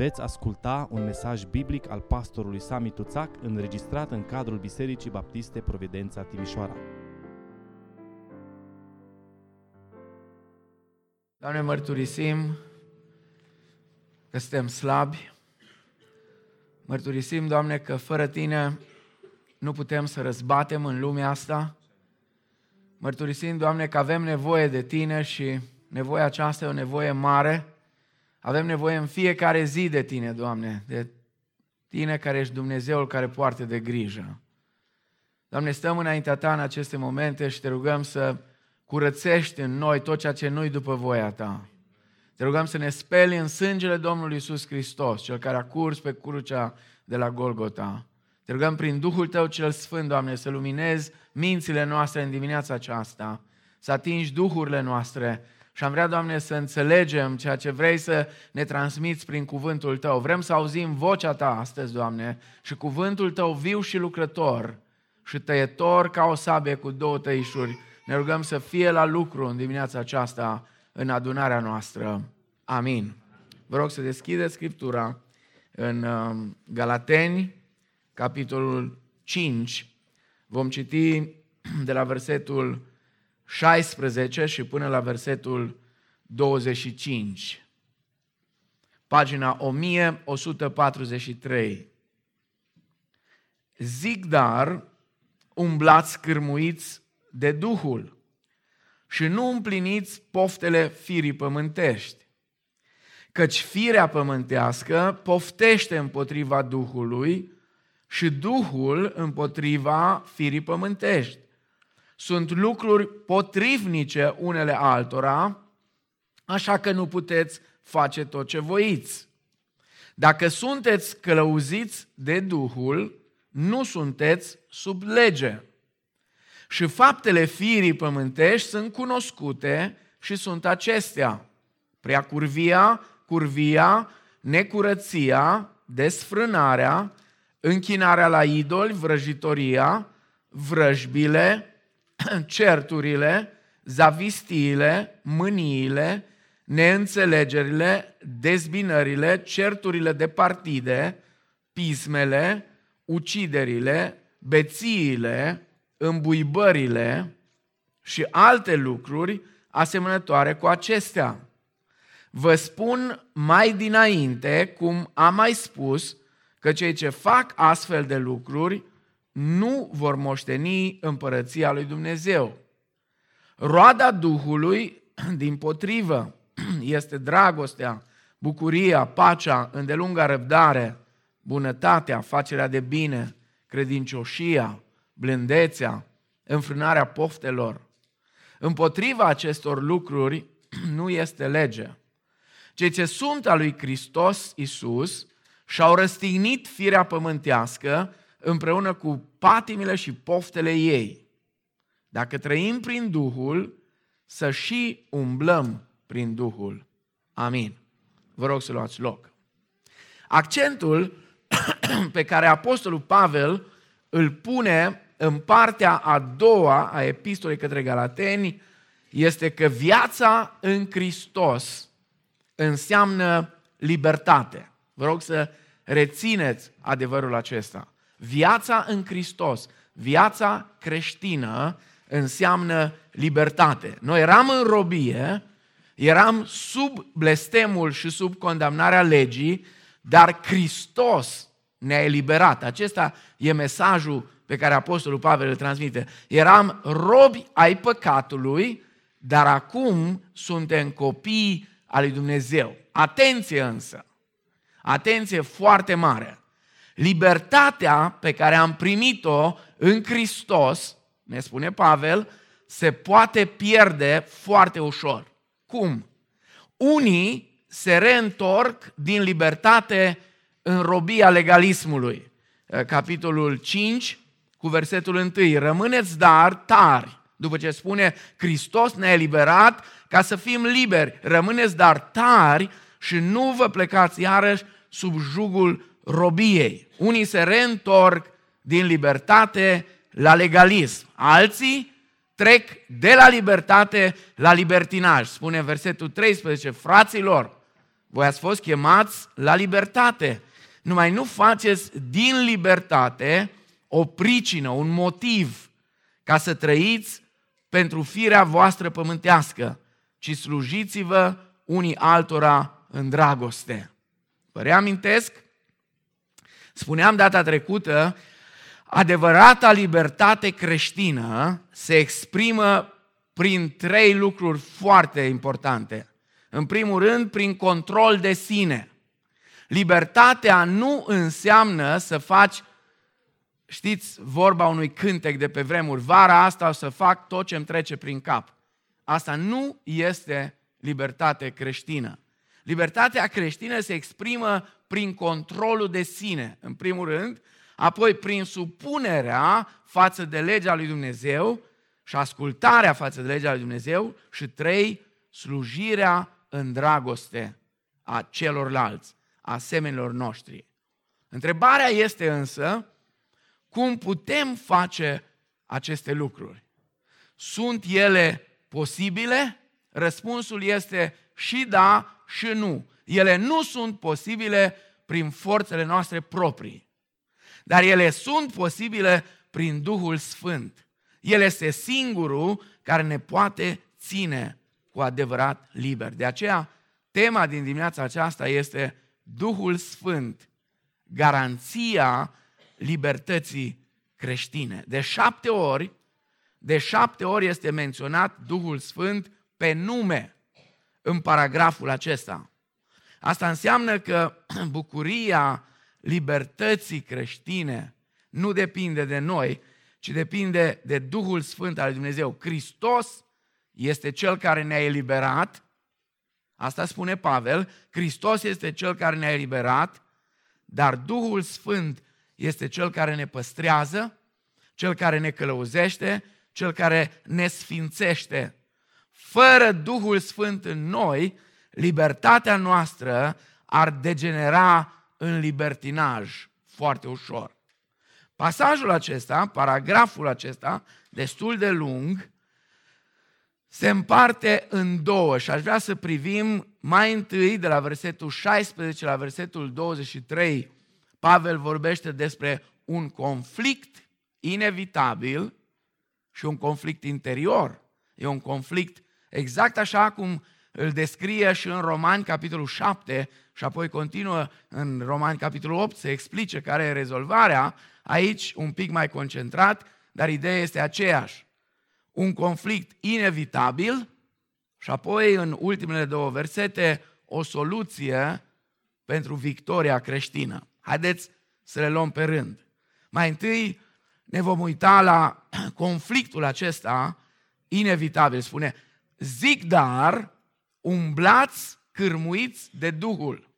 Veți asculta un mesaj biblic al pastorului Sami Tuțac înregistrat în cadrul Bisericii Baptiste Providența Timișoara. Doamne, mărturisim că suntem slabi. Mărturisim, Doamne, că fără Tine nu putem să răzbatem în lumea asta. Mărturisim, Doamne, că avem nevoie de Tine și nevoia aceasta e o nevoie mare. Avem nevoie în fiecare zi de Tine, Doamne, de Tine care ești Dumnezeul care poartă de grijă. Doamne, stăm înaintea Ta în aceste momente și te rugăm să curățești în noi tot ceea ce nu-i după voia Ta. Te rugăm să ne speli în sângele Domnului Isus Hristos, Cel care a curs pe crucea de la Golgota. Te rugăm prin Duhul Tău cel Sfânt, Doamne, să luminezi mințile noastre în dimineața aceasta, să atingi duhurile noastre și am vrea, Doamne, să înțelegem ceea ce vrei să ne transmiți prin cuvântul Tău. Vrem să auzim vocea Ta astăzi, Doamne, și cuvântul Tău viu și lucrător și tăietor ca o sabie cu două tăișuri. Ne rugăm să fie la lucru în dimineața aceasta în adunarea noastră. Amin. Vă rog să deschideți Scriptura în um, Galateni, capitolul 5. Vom citi de la versetul 16 și până la versetul 25. Pagina 1143. Zic dar, umblați cârmuiți de Duhul și nu împliniți poftele firii pământești. Căci firea pământească poftește împotriva Duhului și Duhul împotriva firii pământești sunt lucruri potrivnice unele altora, așa că nu puteți face tot ce voiți. Dacă sunteți călăuziți de Duhul, nu sunteți sub lege. Și faptele firii pământești sunt cunoscute și sunt acestea. Prea curvia, curvia, necurăția, desfrânarea, închinarea la idoli, vrăjitoria, vrăjbile, certurile, zavistiile, mâniile, neînțelegerile, dezbinările, certurile de partide, pismele, uciderile, bețiile, îmbuibările și alte lucruri asemănătoare cu acestea. Vă spun mai dinainte, cum am mai spus, că cei ce fac astfel de lucruri nu vor moșteni împărăția lui Dumnezeu. Roada Duhului, din potrivă, este dragostea, bucuria, pacea, îndelunga răbdare, bunătatea, facerea de bine, credincioșia, blândețea, înfrânarea poftelor. Împotriva acestor lucruri nu este lege. Cei ce sunt al lui Hristos Isus și-au răstignit firea pământească împreună cu patimile și poftele ei. Dacă trăim prin Duhul, să și umblăm prin Duhul. Amin. Vă rog să luați loc. Accentul pe care Apostolul Pavel îl pune în partea a doua a epistolei către Galateni este că viața în Hristos înseamnă libertate. Vă rog să rețineți adevărul acesta. Viața în Hristos, viața creștină înseamnă libertate. Noi eram în robie, eram sub blestemul și sub condamnarea legii, dar Hristos ne-a eliberat. Acesta e mesajul pe care Apostolul Pavel îl transmite. Eram robi ai păcatului, dar acum suntem copii al lui Dumnezeu. Atenție însă! Atenție foarte mare! Libertatea pe care am primit-o în Hristos, ne spune Pavel, se poate pierde foarte ușor. Cum? Unii se reîntorc din libertate în robia legalismului. Capitolul 5, cu versetul 1. Rămâneți dar tari, după ce spune Hristos ne-a eliberat ca să fim liberi. Rămâneți dar tari și nu vă plecați iarăși sub jugul robiei. Unii se reîntorc din libertate la legalism. Alții trec de la libertate la libertinaj. Spune versetul 13, fraților, Voi ați fost chemați la libertate. Numai nu faceți din libertate o pricină, un motiv ca să trăiți pentru firea voastră pământească, ci slujiți-vă unii altora în dragoste. Vă reamintesc? Spuneam data trecută, adevărata libertate creștină se exprimă prin trei lucruri foarte importante. În primul rând, prin control de sine. Libertatea nu înseamnă să faci, știți vorba unui cântec de pe vremuri, vara asta o să fac tot ce îmi trece prin cap. Asta nu este libertate creștină. Libertatea creștină se exprimă prin controlul de sine, în primul rând, apoi prin supunerea față de legea lui Dumnezeu și ascultarea față de legea lui Dumnezeu și trei, slujirea în dragoste a celorlalți, a semenilor noștri. Întrebarea este însă, cum putem face aceste lucruri? Sunt ele posibile? Răspunsul este și da și nu. Ele nu sunt posibile prin forțele noastre proprii, dar ele sunt posibile prin Duhul Sfânt. El este singurul care ne poate ține cu adevărat liber. De aceea, tema din dimineața aceasta este Duhul Sfânt, garanția libertății creștine. De șapte ori, de șapte ori este menționat Duhul Sfânt pe nume în paragraful acesta. Asta înseamnă că bucuria libertății creștine nu depinde de noi, ci depinde de Duhul Sfânt al lui Dumnezeu. Hristos este Cel care ne-a eliberat, asta spune Pavel, Hristos este Cel care ne-a eliberat, dar Duhul Sfânt este Cel care ne păstrează, Cel care ne călăuzește, Cel care ne sfințește. Fără Duhul Sfânt în noi, libertatea noastră ar degenera în libertinaj foarte ușor. Pasajul acesta, paragraful acesta, destul de lung, se împarte în două și aș vrea să privim mai întâi de la versetul 16 la versetul 23. Pavel vorbește despre un conflict inevitabil și un conflict interior. E un conflict exact așa cum îl descrie și în Romani, capitolul 7, și apoi continuă în Romani, capitolul 8, să explice care e rezolvarea. Aici, un pic mai concentrat, dar ideea este aceeași. Un conflict inevitabil și apoi, în ultimele două versete, o soluție pentru victoria creștină. Haideți să le luăm pe rând. Mai întâi ne vom uita la conflictul acesta inevitabil. Spune, zic dar, umblați cârmuiți de Duhul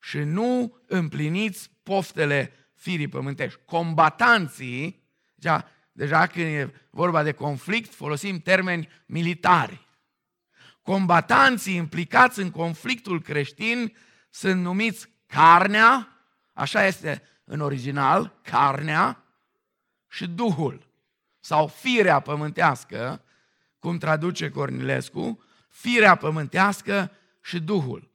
și nu împliniți poftele firii pământești. Combatanții, deja, deja când e vorba de conflict, folosim termeni militari. Combatanții implicați în conflictul creștin sunt numiți carnea, așa este în original, carnea și Duhul, sau firea pământească, cum traduce Cornilescu, firea pământească și Duhul.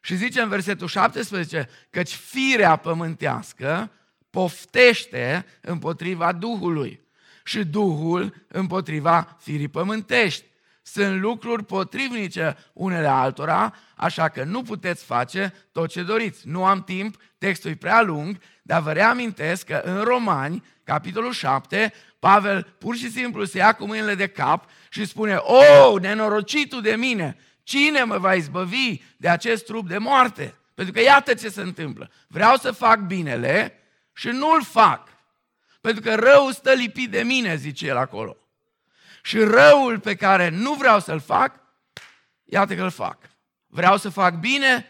Și zice în versetul 17, căci firea pământească poftește împotriva Duhului și Duhul împotriva firii pământești. Sunt lucruri potrivnice unele altora, așa că nu puteți face tot ce doriți. Nu am timp, textul e prea lung, dar vă reamintesc că în Romani, capitolul 7, Pavel pur și simplu se ia cu mâinile de cap și spune, o, oh, nenorocitul de mine, cine mă va izbăvi de acest trup de moarte? Pentru că iată ce se întâmplă. Vreau să fac binele și nu-l fac. Pentru că răul stă lipit de mine, zice el acolo. Și răul pe care nu vreau să-l fac, iată că îl fac. Vreau să fac bine,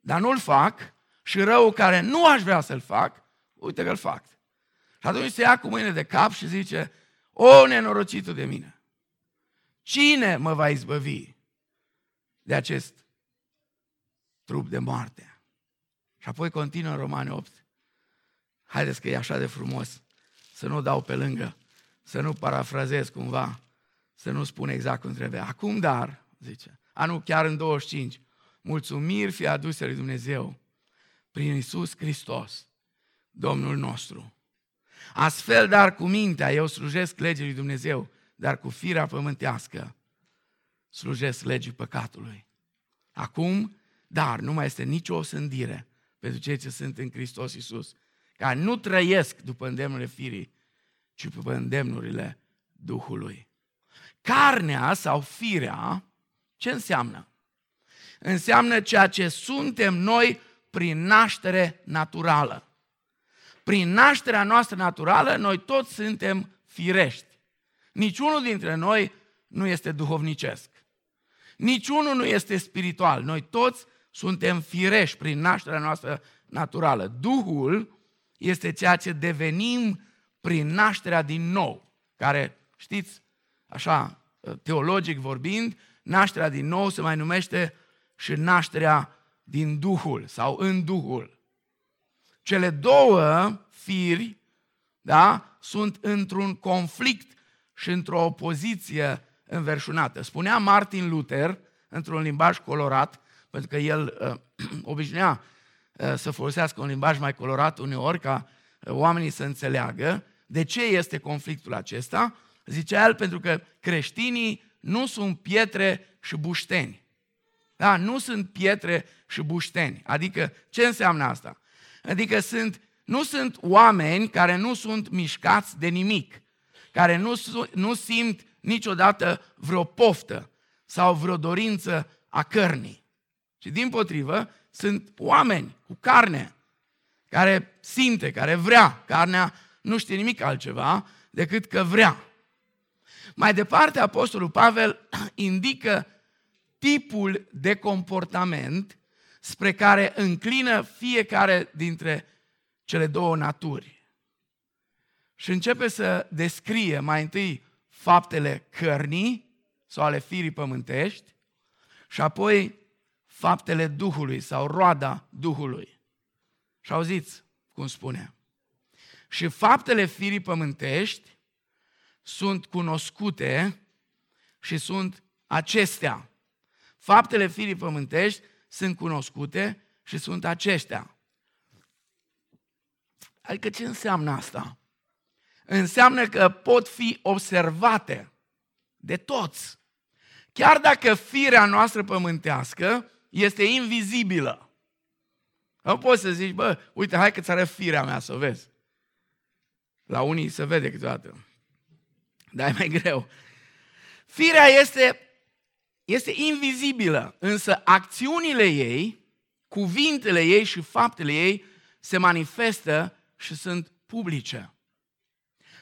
dar nu-l fac. Și răul care nu aș vrea să-l fac, uite că-l fac. Și atunci se ia cu mâine de cap și zice, o, nenorocitul de mine, cine mă va izbăvi de acest trup de moarte? Și apoi continuă în Romane 8. Haideți că e așa de frumos să nu dau pe lângă, să nu parafrazez cumva, să nu spun exact cum trebuie. Acum dar, zice, anul chiar în 25, mulțumiri fie aduse lui Dumnezeu prin Isus Hristos, Domnul nostru. Astfel, dar cu mintea, eu slujesc legii lui Dumnezeu, dar cu firea pământească slujesc legii păcatului. Acum, dar nu mai este nicio osândire pentru cei ce sunt în Hristos Isus, care nu trăiesc după îndemnurile firii, ci după îndemnurile Duhului. Carnea sau firea, ce înseamnă? Înseamnă ceea ce suntem noi prin naștere naturală. Prin nașterea noastră naturală, noi toți suntem firești. Niciunul dintre noi nu este duhovnicesc. Niciunul nu este spiritual. Noi toți suntem firești prin nașterea noastră naturală. Duhul este ceea ce devenim prin nașterea din nou, care, știți, așa, teologic vorbind, nașterea din nou se mai numește și nașterea din Duhul sau în Duhul. Cele două firi da, sunt într-un conflict și într-o opoziție înverșunată. Spunea Martin Luther, într-un limbaj colorat, pentru că el uh, obișnuia uh, să folosească un limbaj mai colorat uneori ca uh, oamenii să înțeleagă de ce este conflictul acesta. Zicea el pentru că creștinii nu sunt pietre și bușteni. Da, nu sunt pietre și bușteni. Adică, ce înseamnă asta? Adică sunt, nu sunt oameni care nu sunt mișcați de nimic, care nu, nu simt niciodată vreo poftă sau vreo dorință a cărnii. Și din potrivă, sunt oameni cu carne, care simte, care vrea. Carnea nu știe nimic altceva decât că vrea. Mai departe, Apostolul Pavel indică tipul de comportament spre care înclină fiecare dintre cele două naturi. Și începe să descrie mai întâi faptele cărnii sau ale firii pământești și apoi faptele Duhului sau roada Duhului. Și auziți cum spune. Și faptele firii pământești sunt cunoscute și sunt acestea. Faptele firii pământești sunt cunoscute și sunt aceștia. Adică ce înseamnă asta? Înseamnă că pot fi observate de toți. Chiar dacă firea noastră pământească este invizibilă. Nu poți să zici, bă, uite, hai că-ți arăt firea mea să vezi. La unii se vede câteodată. Dar e mai greu. Firea este este invizibilă, însă acțiunile ei, cuvintele ei și faptele ei se manifestă și sunt publice.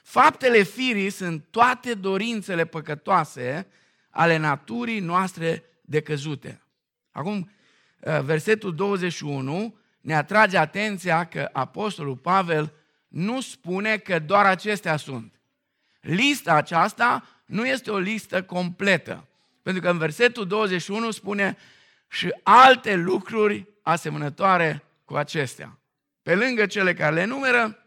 Faptele firii sunt toate dorințele păcătoase ale naturii noastre decăzute. Acum, ă, versetul 21 ne atrage atenția că Apostolul Pavel nu spune că doar acestea sunt. Lista aceasta nu este o listă completă. Pentru că în versetul 21 spune și alte lucruri asemănătoare cu acestea. Pe lângă cele care le numeră,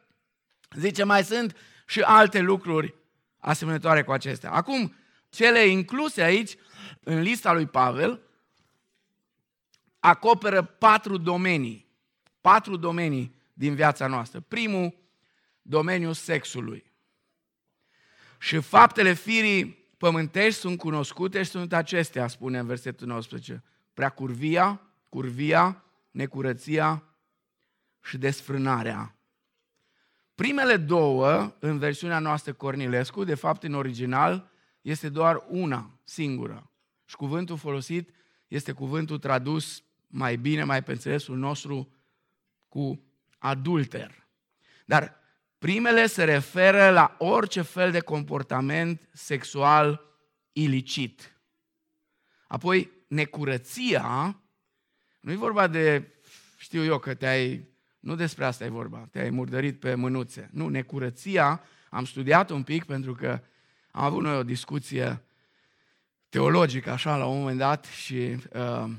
zice mai sunt și alte lucruri asemănătoare cu acestea. Acum, cele incluse aici în lista lui Pavel acoperă patru domenii. Patru domenii din viața noastră. Primul, domeniul sexului. Și faptele firii pământești sunt cunoscute și sunt acestea, spune în versetul 19. Prea curvia, curvia, necurăția și desfrânarea. Primele două, în versiunea noastră Cornilescu, de fapt în original, este doar una singură. Și cuvântul folosit este cuvântul tradus mai bine, mai pe înțelesul nostru, cu adulter. Dar Primele se referă la orice fel de comportament sexual ilicit. Apoi, necurăția, nu e vorba de, știu eu, că te-ai, nu despre asta e vorba, te-ai murdărit pe mânuțe. Nu, necurăția, am studiat un pic pentru că am avut noi o discuție teologică, așa, la un moment dat și uh,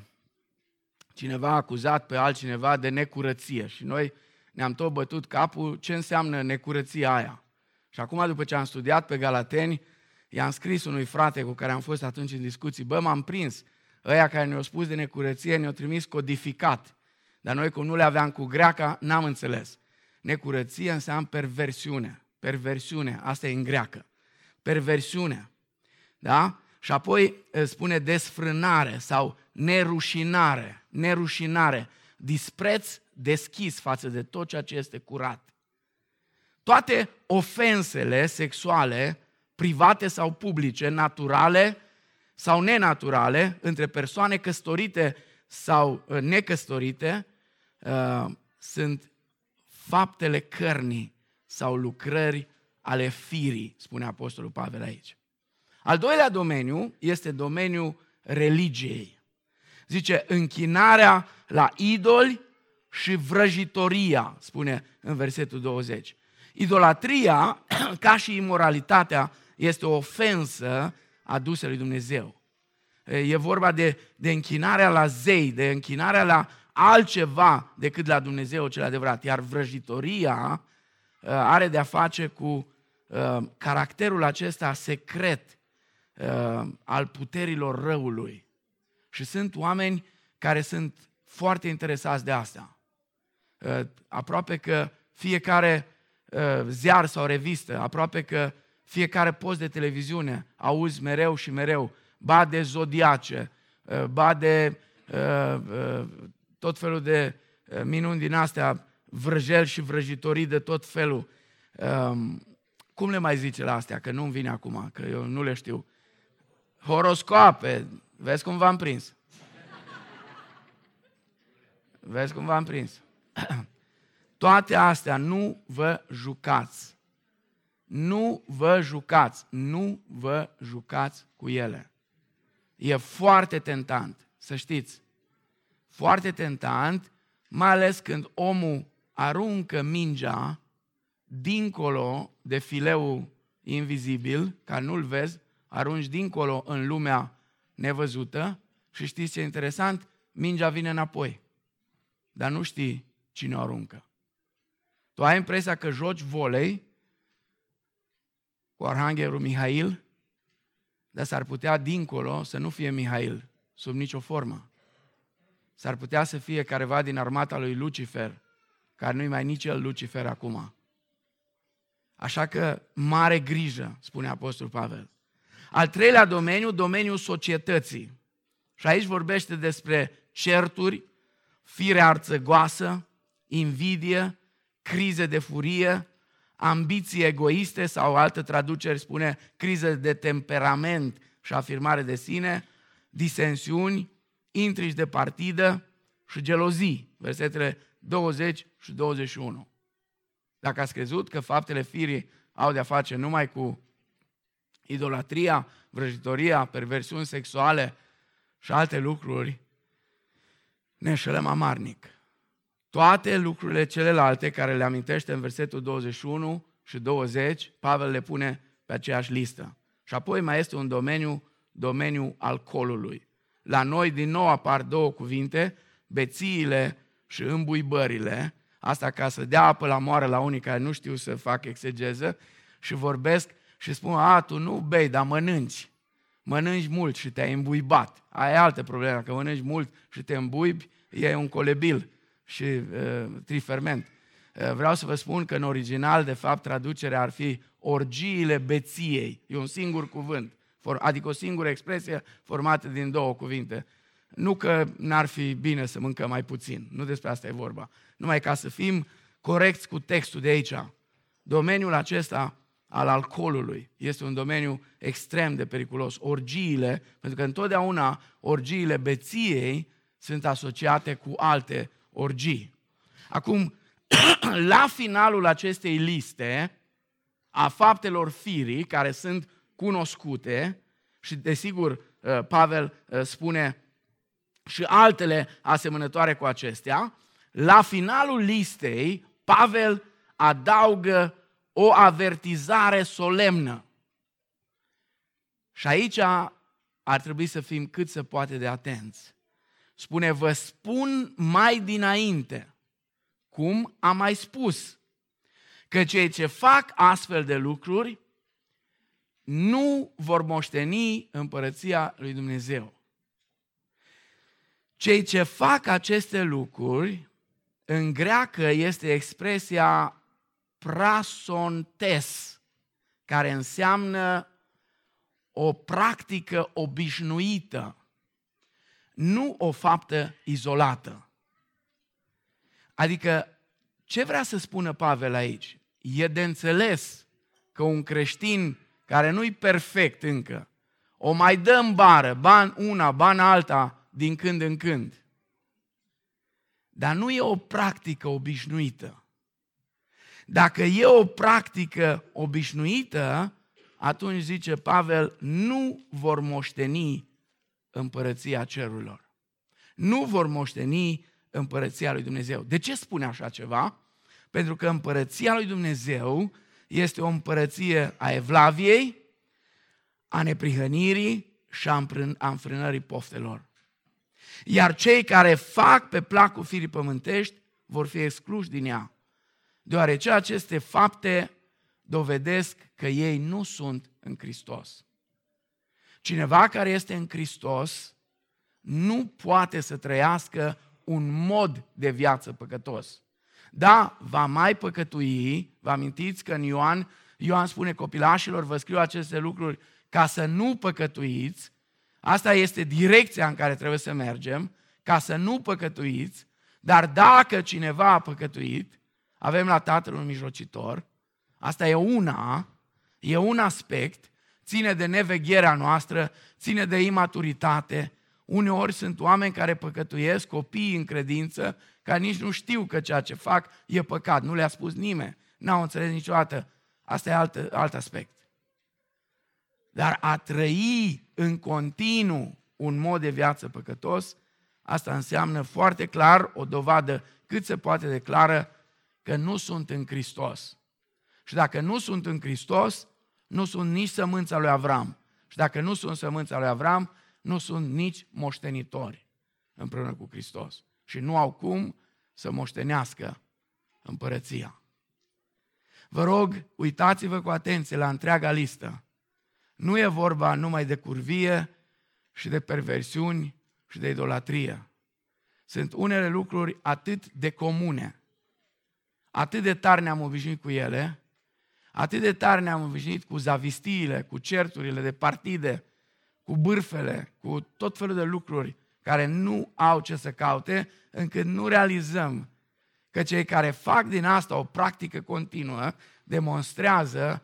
cineva a acuzat pe altcineva de necurăție și noi ne-am tot bătut capul ce înseamnă necurăția aia. Și acum, după ce am studiat pe Galateni, i-am scris unui frate cu care am fost atunci în discuții, bă, m-am prins, ăia care ne-au spus de necurăție ne-au trimis codificat. Dar noi, cum nu le aveam cu greaca, n-am înțeles. Necurăție înseamnă perversiune. Perversiune, asta e în greacă. Perversiune. Da? Și apoi spune desfrânare sau nerușinare. Nerușinare. Dispreț deschis față de tot ceea ce este curat. Toate ofensele sexuale, private sau publice, naturale sau nenaturale, între persoane căsătorite sau uh, necăsătorite, uh, sunt faptele cărnii sau lucrări ale firii, spune Apostolul Pavel aici. Al doilea domeniu este domeniul religiei. Zice, închinarea la idoli și vrăjitoria, spune în versetul 20. Idolatria, ca și imoralitatea, este o ofensă adusă lui Dumnezeu. E vorba de, de închinarea la zei, de închinarea la altceva decât la Dumnezeu cel adevărat. Iar vrăjitoria uh, are de-a face cu uh, caracterul acesta secret uh, al puterilor răului. Și sunt oameni care sunt foarte interesați de asta. Aproape că fiecare ziar sau revistă, aproape că fiecare post de televiziune auzi mereu și mereu, ba de zodiace, ba de tot felul de minuni din astea, vrăjeli și vrăjitorii de tot felul. Cum le mai zice la astea? Că nu-mi vine acum, că eu nu le știu. Horoscoape. Vezi cum v-am prins. Vezi cum v-am prins. Toate astea nu vă jucați. Nu vă jucați. Nu vă jucați cu ele. E foarte tentant, să știți. Foarte tentant, mai ales când omul aruncă mingea dincolo de fileul invizibil, ca nu-l vezi, arunci dincolo în lumea nevăzută și știți ce e interesant? Mingea vine înapoi, dar nu știi cine o aruncă. Tu ai impresia că joci volei cu Arhanghelul Mihail, dar s-ar putea dincolo să nu fie Mihail, sub nicio formă. S-ar putea să fie careva din armata lui Lucifer, care nu-i mai nici el Lucifer acum. Așa că mare grijă, spune Apostolul Pavel. Al treilea domeniu, domeniul societății. Și aici vorbește despre certuri, fire arțăgoasă, invidie, crize de furie, ambiții egoiste sau altă traduceri spune crize de temperament și afirmare de sine, disensiuni, intrigi de partidă și gelozii, versetele 20 și 21. Dacă ați crezut că faptele firii au de-a face numai cu idolatria, vrăjitoria, perversiuni sexuale și alte lucruri, ne înșelăm amarnic. Toate lucrurile celelalte care le amintește în versetul 21 și 20, Pavel le pune pe aceeași listă. Și apoi mai este un domeniu, domeniul alcoolului. La noi din nou apar două cuvinte, bețiile și îmbuibările, asta ca să dea apă la moară la unii care nu știu să fac exegeză și vorbesc și spun, a, tu nu bei, dar mănânci. Mănânci mult și te-ai îmbuibat. Aia e altă problemă, că mănânci mult și te îmbuibi, e un colebil și uh, triferment. Uh, vreau să vă spun că în original, de fapt, traducerea ar fi orgiile beției. E un singur cuvânt, adică o singură expresie formată din două cuvinte. Nu că n-ar fi bine să mâncăm mai puțin, nu despre asta e vorba. Numai ca să fim corecți cu textul de aici. Domeniul acesta al alcoolului este un domeniu extrem de periculos. Orgiile, pentru că întotdeauna orgiile beției sunt asociate cu alte orgii. Acum, la finalul acestei liste a faptelor firii care sunt cunoscute și desigur uh, Pavel uh, spune și altele asemănătoare cu acestea, la finalul listei Pavel adaugă o avertizare solemnă. Și aici ar trebui să fim cât se poate de atenți. Spune, vă spun mai dinainte, cum am mai spus, că cei ce fac astfel de lucruri nu vor moșteni împărăția lui Dumnezeu. Cei ce fac aceste lucruri, în greacă este expresia prasontes, care înseamnă o practică obișnuită, nu o faptă izolată. Adică, ce vrea să spună Pavel aici? E de înțeles că un creștin care nu-i perfect încă, o mai dă în bară, ban una, ban alta, din când în când. Dar nu e o practică obișnuită. Dacă e o practică obișnuită, atunci zice Pavel, nu vor moșteni împărăția cerurilor. Nu vor moșteni împărăția lui Dumnezeu. De ce spune așa ceva? Pentru că împărăția lui Dumnezeu este o împărăție a evlaviei, a neprihănirii și a înfrânării poftelor. Iar cei care fac pe placul firii pământești vor fi excluși din ea, deoarece aceste fapte dovedesc că ei nu sunt în Hristos. Cineva care este în Hristos nu poate să trăiască un mod de viață păcătos. Da, va mai păcătui, vă amintiți că în Ioan, Ioan spune copilașilor, vă scriu aceste lucruri ca să nu păcătuiți, asta este direcția în care trebuie să mergem, ca să nu păcătuiți, dar dacă cineva a păcătuit, avem la Tatăl un mijlocitor, asta e una, e un aspect, ține de nevegherea noastră, ține de imaturitate. Uneori sunt oameni care păcătuiesc, copii în credință, care nici nu știu că ceea ce fac e păcat. Nu le-a spus nimeni, n-au înțeles niciodată. Asta e alt, alt aspect. Dar a trăi în continuu un mod de viață păcătos, asta înseamnă foarte clar o dovadă cât se poate declară că nu sunt în Hristos. Și dacă nu sunt în Hristos, nu sunt nici sămânța lui Avram. Și dacă nu sunt sămânța lui Avram, nu sunt nici moștenitori împreună cu Hristos. Și nu au cum să moștenească împărăția. Vă rog, uitați-vă cu atenție la întreaga listă. Nu e vorba numai de curvie și de perversiuni și de idolatrie. Sunt unele lucruri atât de comune, atât de tare ne-am obișnuit cu ele, Atât de tare ne-am obișnuit cu zavistiile, cu certurile de partide, cu bârfele, cu tot felul de lucruri care nu au ce să caute, încât nu realizăm că cei care fac din asta o practică continuă demonstrează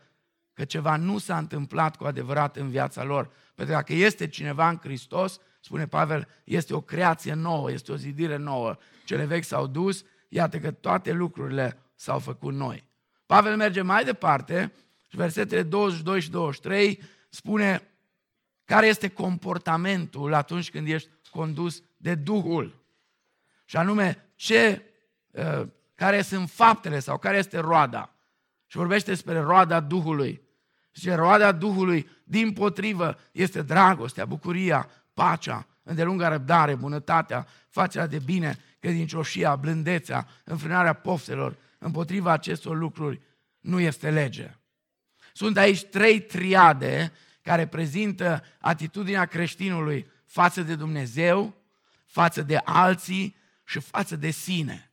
că ceva nu s-a întâmplat cu adevărat în viața lor. Pentru că dacă este cineva în Hristos, spune Pavel, este o creație nouă, este o zidire nouă. Cele vechi s-au dus, iată că toate lucrurile s-au făcut noi. Pavel merge mai departe și versetele 22 și 23 spune care este comportamentul atunci când ești condus de Duhul. Și anume, ce, uh, care sunt faptele sau care este roada. Și vorbește despre roada Duhului. Și roada Duhului, din potrivă, este dragostea, bucuria, pacea, îndelunga răbdare, bunătatea, facerea de bine, credincioșia, blândețea, înfrânarea poftelor, împotriva acestor lucruri nu este lege. Sunt aici trei triade care prezintă atitudinea creștinului față de Dumnezeu, față de alții și față de sine.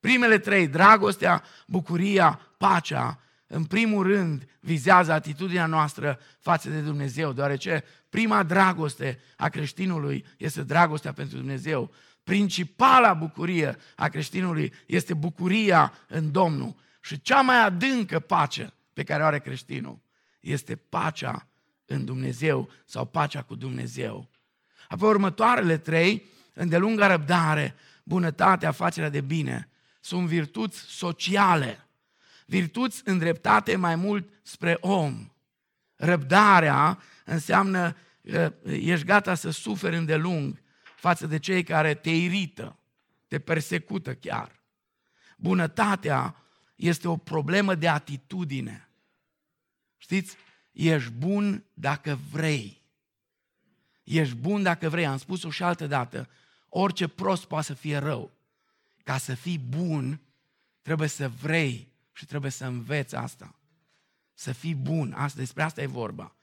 Primele trei, dragostea, bucuria, pacea, în primul rând vizează atitudinea noastră față de Dumnezeu, deoarece prima dragoste a creștinului este dragostea pentru Dumnezeu. Principala bucurie a creștinului este bucuria în Domnul. Și cea mai adâncă pace pe care o are creștinul este pacea în Dumnezeu sau pacea cu Dumnezeu. Apoi următoarele trei, îndelunga răbdare, bunătatea, facerea de bine, sunt virtuți sociale, virtuți îndreptate mai mult spre om. Răbdarea înseamnă că ești gata să suferi îndelung față de cei care te irită, te persecută chiar. Bunătatea este o problemă de atitudine. Știți, ești bun dacă vrei. Ești bun dacă vrei. Am spus-o și altă dată. Orice prost poate să fie rău. Ca să fii bun, trebuie să vrei și trebuie să înveți asta. Să fii bun. Asta, despre asta e vorba.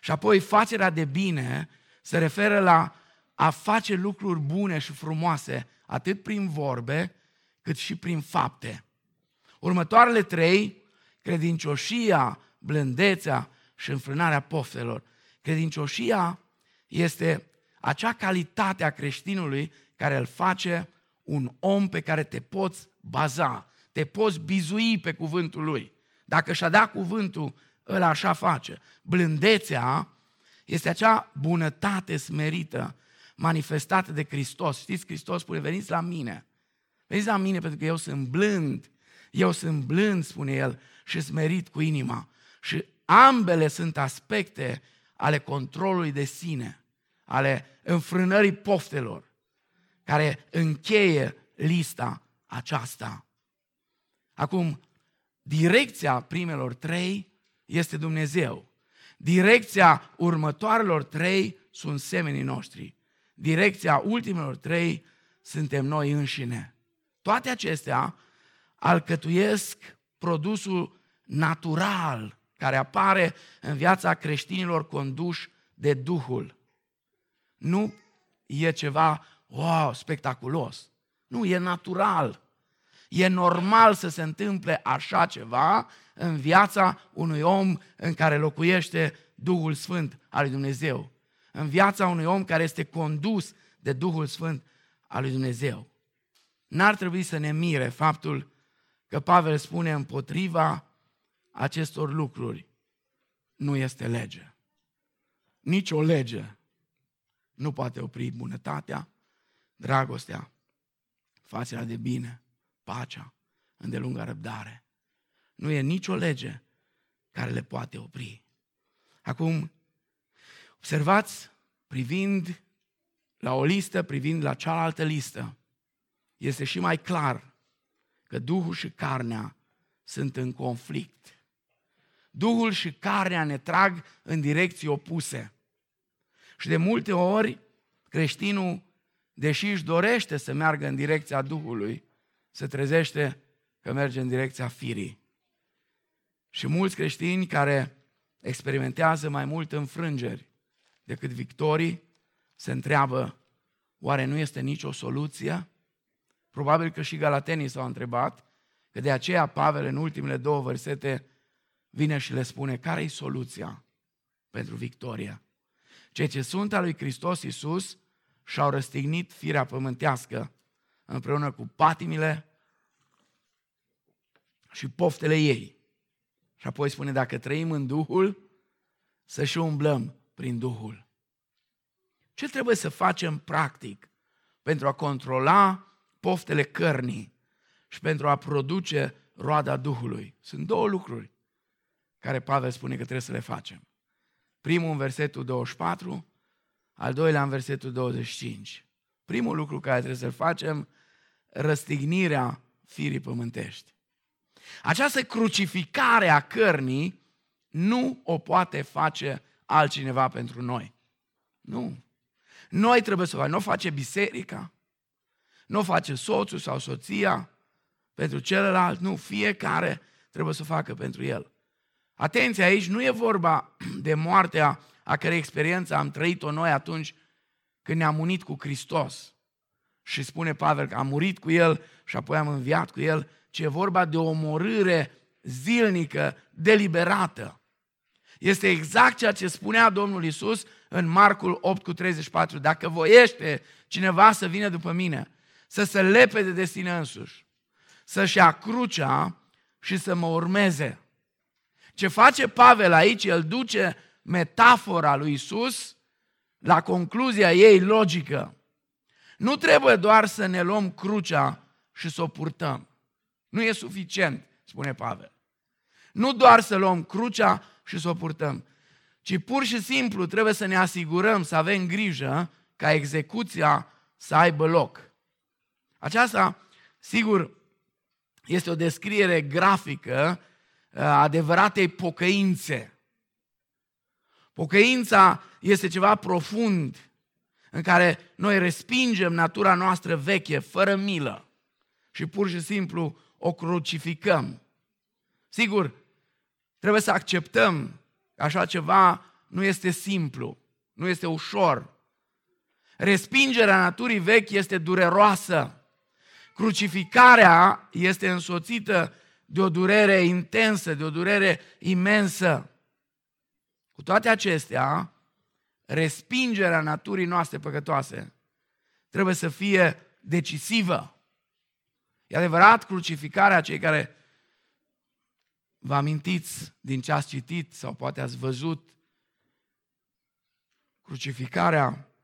Și apoi facerea de bine se referă la a face lucruri bune și frumoase, atât prin vorbe, cât și prin fapte. Următoarele trei, credincioșia, blândețea și înfrânarea poftelor. Credincioșia este acea calitate a creștinului care îl face un om pe care te poți baza, te poți bizui pe cuvântul lui. Dacă și-a dat cuvântul, ăla așa face. Blândețea este acea bunătate smerită manifestată de Hristos. Știți, Hristos spune, veniți la mine. Veniți la mine pentru că eu sunt blând. Eu sunt blând, spune El, și smerit cu inima. Și ambele sunt aspecte ale controlului de sine, ale înfrânării poftelor, care încheie lista aceasta. Acum, direcția primelor trei este Dumnezeu. Direcția următoarelor trei sunt semenii noștri. Direcția ultimelor trei suntem noi înșine. Toate acestea alcătuiesc produsul natural care apare în viața creștinilor conduși de Duhul. Nu e ceva, wow, spectaculos. Nu, e natural. E normal să se întâmple așa ceva în viața unui om în care locuiește Duhul Sfânt al lui Dumnezeu. În viața unui om care este condus de Duhul Sfânt al lui Dumnezeu. N-ar trebui să ne mire faptul că Pavel spune împotriva acestor lucruri nu este lege. Nici o lege nu poate opri bunătatea, dragostea, facerea de bine, pacea, îndelunga răbdare. Nu e nicio lege care le poate opri. Acum, observați, privind la o listă, privind la cealaltă listă, este și mai clar că Duhul și carnea sunt în conflict. Duhul și carnea ne trag în direcții opuse. Și de multe ori, creștinul, deși își dorește să meargă în direcția Duhului, se trezește că merge în direcția firii. Și mulți creștini care experimentează mai mult înfrângeri decât victorii, se întreabă, oare nu este nicio soluție? Probabil că și galatenii s-au întrebat, că de aceea Pavel în ultimele două versete vine și le spune care e soluția pentru victoria. Cei ce sunt al lui Hristos Iisus și-au răstignit firea pământească împreună cu patimile și poftele ei. Și apoi spune, dacă trăim în Duhul, să și umblăm prin Duhul. Ce trebuie să facem practic pentru a controla poftele cărnii și pentru a produce roada Duhului? Sunt două lucruri care Pavel spune că trebuie să le facem. Primul în versetul 24, al doilea în versetul 25. Primul lucru care trebuie să-l facem, răstignirea firii pământești. Această crucificare a cărnii nu o poate face altcineva pentru noi. Nu. Noi trebuie să o facem. Nu o face biserica, nu o face soțul sau soția pentru celălalt, nu. Fiecare trebuie să o facă pentru el. Atenție, aici nu e vorba de moartea a cărei experiență am trăit-o noi atunci când ne-am unit cu Hristos. Și spune Pavel că am murit cu El și apoi am înviat cu El, ci e vorba de o omorâre zilnică, deliberată. Este exact ceea ce spunea Domnul Isus în Marcul 8 cu 34. Dacă voiește cineva să vină după mine, să se lepede de sine însuși, să-și ia crucea și să mă urmeze. Ce face Pavel aici, el duce metafora lui Isus la concluzia ei logică. Nu trebuie doar să ne luăm crucea și să o purtăm. Nu e suficient, spune Pavel. Nu doar să luăm crucea și să o purtăm, ci pur și simplu trebuie să ne asigurăm, să avem grijă ca execuția să aibă loc. Aceasta, sigur, este o descriere grafică adevăratei pocăințe. Pocăința este ceva profund în care noi respingem natura noastră veche, fără milă și pur și simplu o crucificăm. Sigur, trebuie să acceptăm că așa ceva nu este simplu, nu este ușor. Respingerea naturii vechi este dureroasă. Crucificarea este însoțită de o durere intensă, de o durere imensă. Cu toate acestea, respingerea naturii noastre păcătoase trebuie să fie decisivă. E adevărat, crucificarea, cei care vă amintiți din ce ați citit sau poate ați văzut, crucificarea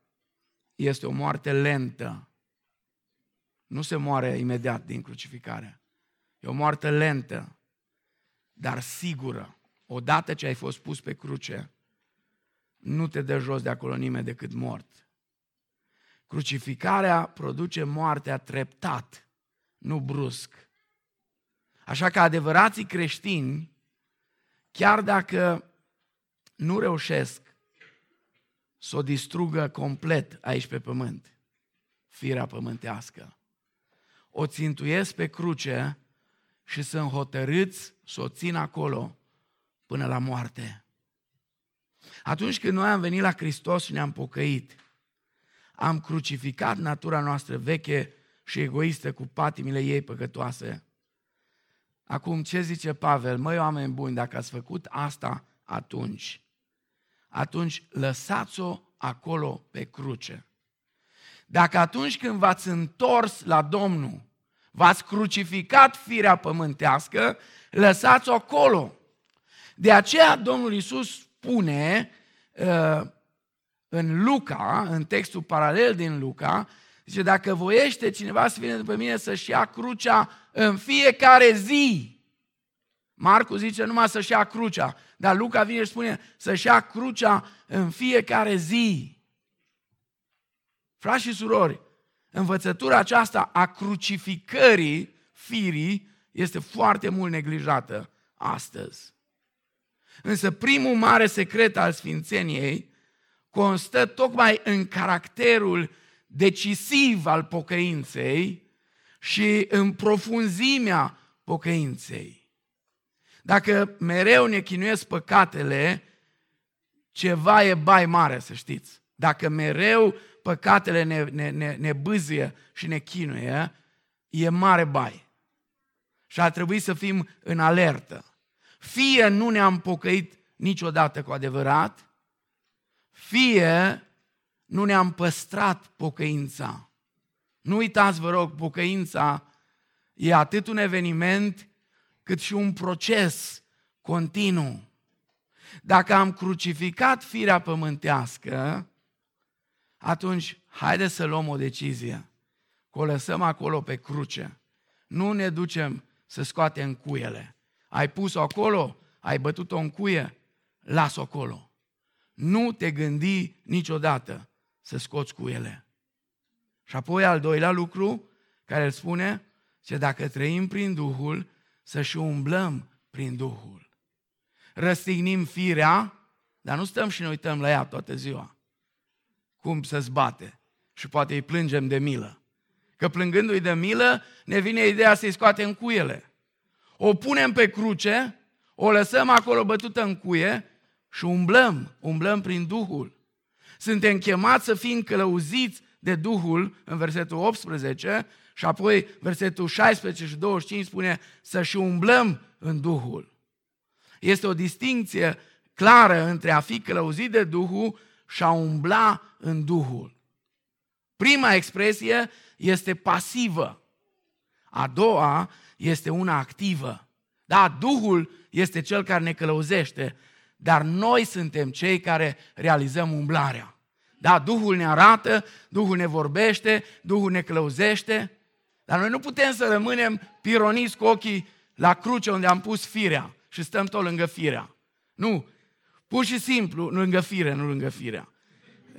este o moarte lentă. Nu se moare imediat din crucificare. E o moarte lentă, dar sigură. Odată ce ai fost pus pe cruce, nu te dă jos de acolo nimeni decât mort. Crucificarea produce moartea treptat, nu brusc. Așa că adevărații creștini, chiar dacă nu reușesc să o distrugă complet aici pe pământ, firea pământească, o țintuiesc pe cruce și sunt hotărâți să o țin acolo până la moarte. Atunci când noi am venit la Hristos și ne-am pocăit, am crucificat natura noastră veche și egoistă cu patimile ei păcătoase. Acum, ce zice Pavel? Măi, oameni buni, dacă ați făcut asta atunci, atunci lăsați-o acolo pe cruce. Dacă atunci când v-ați întors la Domnul, v-ați crucificat firea pământească, lăsați-o acolo. De aceea Domnul Iisus spune uh, în Luca, în textul paralel din Luca, zice, dacă voiește cineva să vină după mine să-și ia crucea în fiecare zi. Marcu zice numai să-și ia crucea, dar Luca vine și spune să-și ia crucea în fiecare zi. Frați și surori, învățătura aceasta a crucificării firii este foarte mult neglijată astăzi. Însă primul mare secret al Sfințeniei constă tocmai în caracterul decisiv al pocăinței și în profunzimea pocăinței. Dacă mereu ne chinuiesc păcatele, ceva e bai mare, să știți. Dacă mereu păcatele ne, ne, ne, ne bâzie și ne chinuie, e mare bai. Și ar trebui să fim în alertă. Fie nu ne-am pocăit niciodată cu adevărat, fie nu ne-am păstrat pocăința. Nu uitați, vă rog, pocăința e atât un eveniment cât și un proces continuu. Dacă am crucificat firea pământească, atunci haide să luăm o decizie. Că o lăsăm acolo pe cruce. Nu ne ducem să scoatem cuiele. Ai pus-o acolo, ai bătut-o în cuie, las-o acolo. Nu te gândi niciodată să scoți cuiele. Și apoi al doilea lucru care îl spune, ce dacă trăim prin Duhul, să și umblăm prin Duhul. Răstignim firea, dar nu stăm și ne uităm la ea toată ziua. Cum să zbate. Și poate îi plângem de milă. Că plângându-i de milă, ne vine ideea să-i scoatem cuiele. O punem pe cruce, o lăsăm acolo bătută în cuie și umblăm, umblăm prin Duhul. Suntem chemați să fim călăuziți de Duhul în versetul 18 și apoi versetul 16 și 25 spune să și umblăm în Duhul. Este o distinție clară între a fi călăuzit de Duhul și a umbla în Duhul. Prima expresie este pasivă. A doua este una activă. Da, Duhul este cel care ne călăuzește, dar noi suntem cei care realizăm umblarea. Da, Duhul ne arată, Duhul ne vorbește, Duhul ne clăuzește, dar noi nu putem să rămânem pironiți cu ochii la cruce unde am pus firea și stăm tot lângă firea. Nu, pur și simplu, lângă fire, nu lângă firea.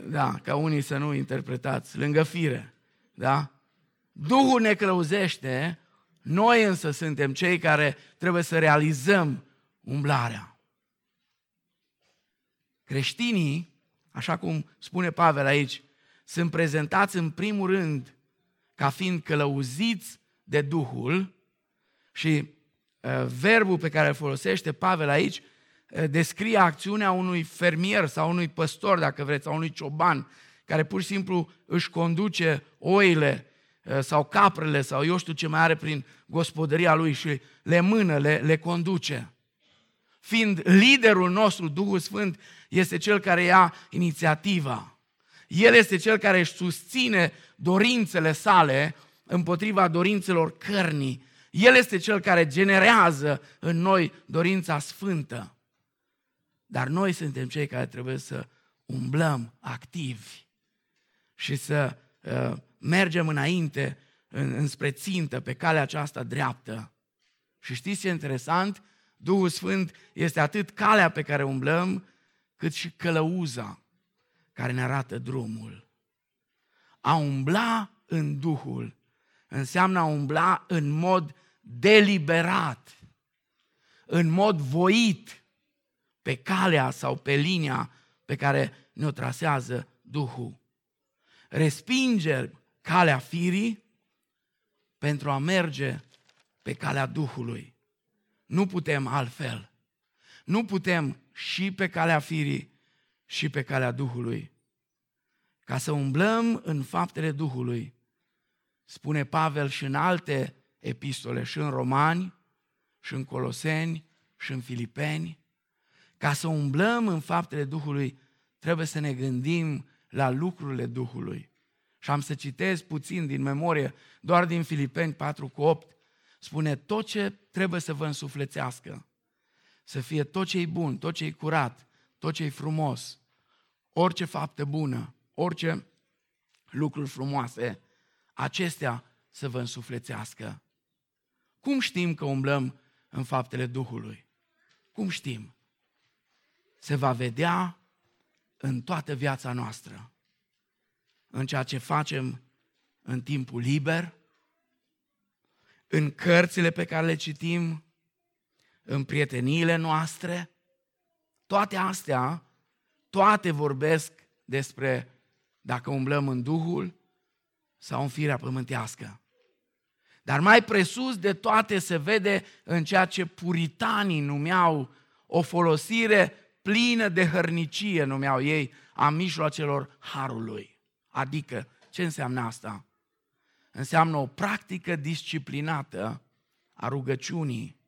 Da, ca unii să nu interpretați, lângă fire. Da? Duhul ne clăuzește, noi însă suntem cei care trebuie să realizăm umblarea. Creștinii, așa cum spune Pavel aici, sunt prezentați în primul rând ca fiind călăuziți de Duhul și uh, verbul pe care îl folosește Pavel aici uh, descrie acțiunea unui fermier sau unui păstor, dacă vreți, sau unui cioban, care pur și simplu își conduce oile uh, sau caprele sau eu știu ce mai are prin gospodăria lui și le mână, le, le conduce. Fiind liderul nostru, Duhul Sfânt este cel care ia inițiativa. El este cel care își susține dorințele sale împotriva dorințelor cărnii. El este cel care generează în noi dorința sfântă. Dar noi suntem cei care trebuie să umblăm activi și să uh, mergem înainte în, înspre țintă pe calea aceasta dreaptă. Și știți ce e interesant? Duhul Sfânt este atât calea pe care umblăm, cât și călăuza care ne arată drumul. A umbla în Duhul înseamnă a umbla în mod deliberat, în mod voit, pe calea sau pe linia pe care ne-o trasează Duhul. Respinge calea firii pentru a merge pe calea Duhului. Nu putem altfel. Nu putem și pe calea firii și pe calea Duhului. Ca să umblăm în faptele Duhului, spune Pavel și în alte epistole, și în Romani, și în Coloseni, și în Filipeni, ca să umblăm în faptele Duhului, trebuie să ne gândim la lucrurile Duhului. Și am să citez puțin din memorie, doar din Filipeni 4 cu 8, spune tot ce trebuie să vă însuflețească, să fie tot ce e bun, tot ce e curat, tot ce e frumos, orice faptă bună, orice lucruri frumoase, acestea să vă însuflețească. Cum știm că umblăm în faptele Duhului? Cum știm? Se va vedea în toată viața noastră, în ceea ce facem în timpul liber, în cărțile pe care le citim, în prieteniile noastre. Toate astea, toate vorbesc despre dacă umblăm în Duhul sau în firea pământească. Dar mai presus de toate se vede în ceea ce puritanii numeau o folosire plină de hărnicie, numeau ei, a mijloacelor harului. Adică, ce înseamnă asta? Înseamnă o practică disciplinată a rugăciunii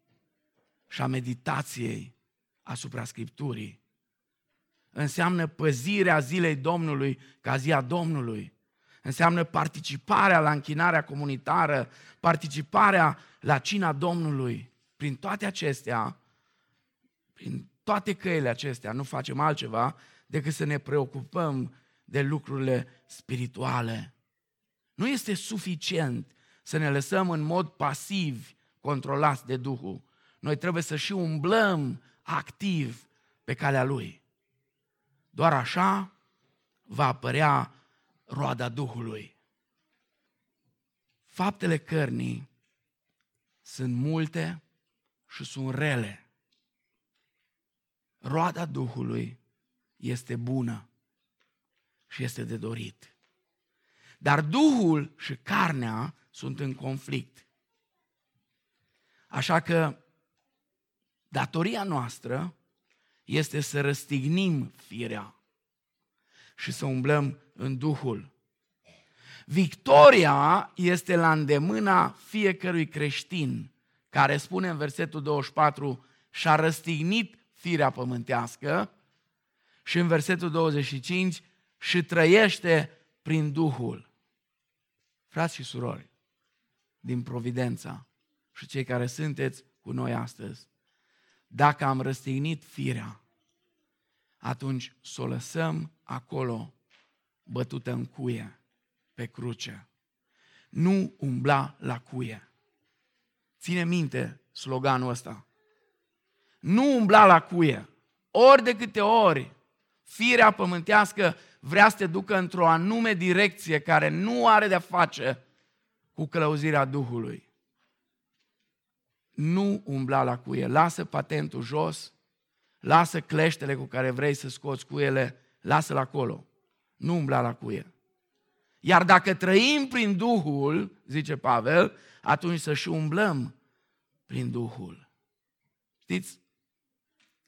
și a meditației asupra Scripturii. Înseamnă păzirea zilei Domnului ca zia Domnului. Înseamnă participarea la închinarea comunitară, participarea la cina Domnului. Prin toate acestea, prin toate căile acestea, nu facem altceva decât să ne preocupăm de lucrurile spirituale. Nu este suficient să ne lăsăm în mod pasiv controlați de Duhul. Noi trebuie să și umblăm activ pe calea Lui. Doar așa va apărea roada Duhului. Faptele cărnii sunt multe și sunt rele. Roada Duhului este bună și este de dorit. Dar Duhul și carnea sunt în conflict. Așa că datoria noastră este să răstignim firea și să umblăm în Duhul. Victoria este la îndemâna fiecărui creștin care spune în versetul 24 și-a răstignit firea pământească și în versetul 25 și trăiește prin Duhul. Frați și surori, din Providența și cei care sunteți cu noi astăzi, dacă am răstignit firea, atunci să o lăsăm acolo bătută în cuie, pe cruce. Nu umbla la cuie. Ține minte sloganul ăsta. Nu umbla la cuie. Ori de câte ori firea pământească vrea să te ducă într-o anume direcție care nu are de-a face cu călăuzirea Duhului. Nu umbla la cuie. Lasă patentul jos, lasă cleștele cu care vrei să scoți cuiele, lasă-l acolo. Nu umbla la cuie. Iar dacă trăim prin Duhul, zice Pavel, atunci să și umblăm prin Duhul. Știți?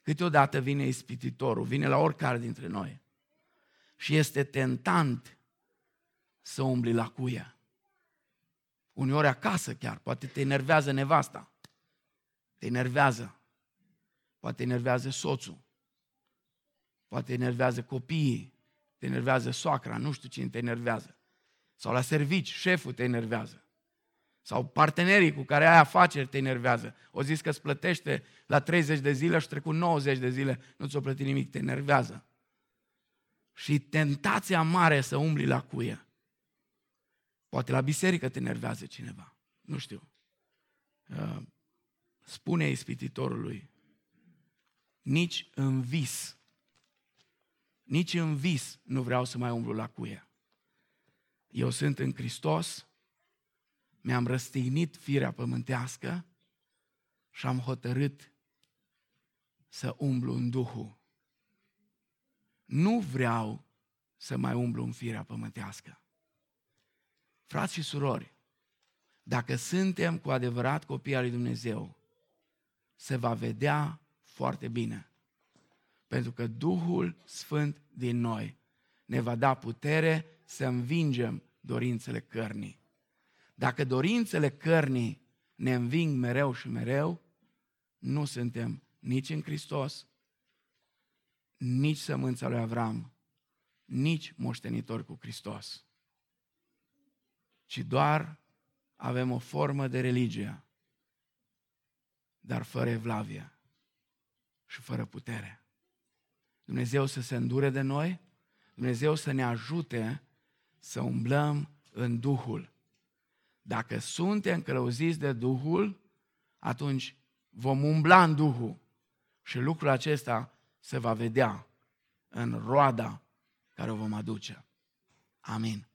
Câteodată vine ispititorul, vine la oricare dintre noi Și este tentant să umbli la cuie. Uneori acasă chiar, poate te enervează nevasta. Te enervează. Poate te enervează soțul. Poate te enervează copiii. Te enervează soacra, nu știu cine te enervează. Sau la servici, șeful te enervează. Sau partenerii cu care ai afaceri te enervează. O zis că îți plătește la 30 de zile și trecut 90 de zile, nu ți-o plăti nimic, te enervează. Și tentația mare să umbli la cuie. Poate la biserică te enervează cineva. Nu știu. Uh, spune ispititorului, nici în vis, nici în vis nu vreau să mai umblu la cuie. Eu sunt în Hristos, mi-am răstignit firea pământească și am hotărât să umblu în Duhul. Nu vreau să mai umblu în firea pământească. Frați și surori, dacă suntem cu adevărat copii al lui Dumnezeu, se va vedea foarte bine. Pentru că Duhul Sfânt din noi ne va da putere să învingem dorințele cărnii. Dacă dorințele cărnii ne înving mereu și mereu, nu suntem nici în Hristos, nici sămânța lui Avram, nici moștenitori cu Hristos, ci doar avem o formă de religie, dar fără evlavie și fără putere. Dumnezeu să se îndure de noi, Dumnezeu să ne ajute să umblăm în Duhul. Dacă suntem călăuziți de Duhul, atunci vom umbla în Duhul. Și lucrul acesta se va vedea în roada care o vom aduce. Amin.